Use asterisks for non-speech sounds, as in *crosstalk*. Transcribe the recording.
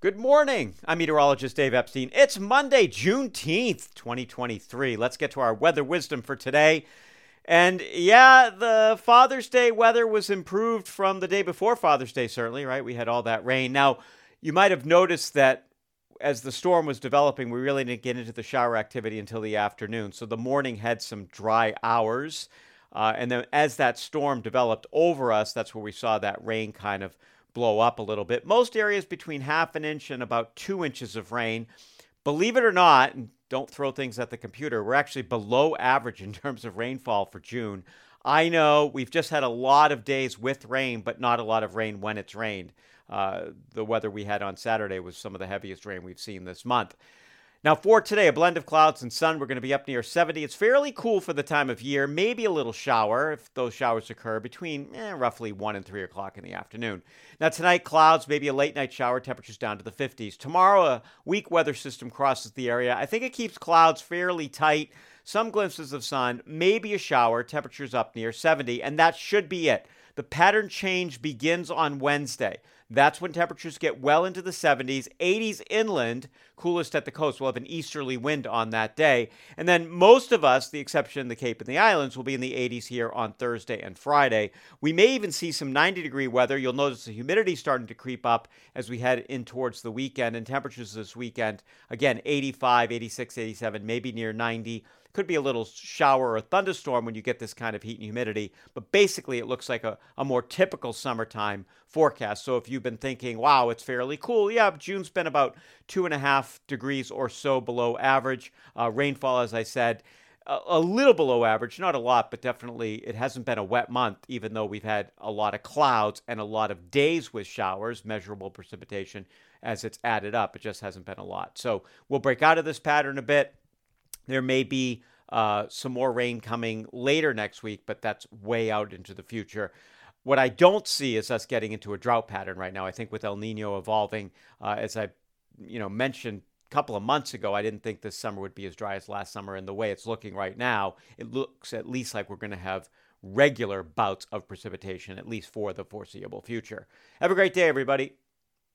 Good morning. I'm meteorologist Dave Epstein. It's Monday, Juneteenth, 2023. Let's get to our weather wisdom for today. And yeah, the Father's Day weather was improved from the day before Father's Day, certainly, right? We had all that rain. Now, you might have noticed that as the storm was developing, we really didn't get into the shower activity until the afternoon. So the morning had some dry hours. Uh, and then as that storm developed over us, that's where we saw that rain kind of blow up a little bit. Most areas between half an inch and about two inches of rain. Believe it or not, and don't throw things at the computer, we're actually below average *laughs* in terms of rainfall for June. I know we've just had a lot of days with rain, but not a lot of rain when it's rained. Uh, the weather we had on Saturday was some of the heaviest rain we've seen this month. Now, for today, a blend of clouds and sun. We're going to be up near 70. It's fairly cool for the time of year. Maybe a little shower if those showers occur between eh, roughly 1 and 3 o'clock in the afternoon. Now, tonight, clouds, maybe a late night shower, temperatures down to the 50s. Tomorrow, a weak weather system crosses the area. I think it keeps clouds fairly tight. Some glimpses of sun, maybe a shower, temperatures up near 70, and that should be it. The pattern change begins on Wednesday. That's when temperatures get well into the 70s, 80s inland, coolest at the coast. We'll have an easterly wind on that day. And then most of us, the exception the Cape and the Islands, will be in the 80s here on Thursday and Friday. We may even see some 90 degree weather. You'll notice the humidity starting to creep up as we head in towards the weekend. And temperatures this weekend, again, 85, 86, 87, maybe near 90. Could be a little shower or thunderstorm when you get this kind of heat and humidity, but basically it looks like a, a more typical summertime forecast. So if you've been thinking, wow, it's fairly cool, yeah, June's been about two and a half degrees or so below average. Uh, rainfall, as I said, a, a little below average, not a lot, but definitely it hasn't been a wet month, even though we've had a lot of clouds and a lot of days with showers, measurable precipitation as it's added up. It just hasn't been a lot. So we'll break out of this pattern a bit. There may be uh, some more rain coming later next week, but that's way out into the future. What I don't see is us getting into a drought pattern right now. I think with El Nino evolving, uh, as I, you know, mentioned a couple of months ago, I didn't think this summer would be as dry as last summer. And the way it's looking right now, it looks at least like we're going to have regular bouts of precipitation, at least for the foreseeable future. Have a great day, everybody.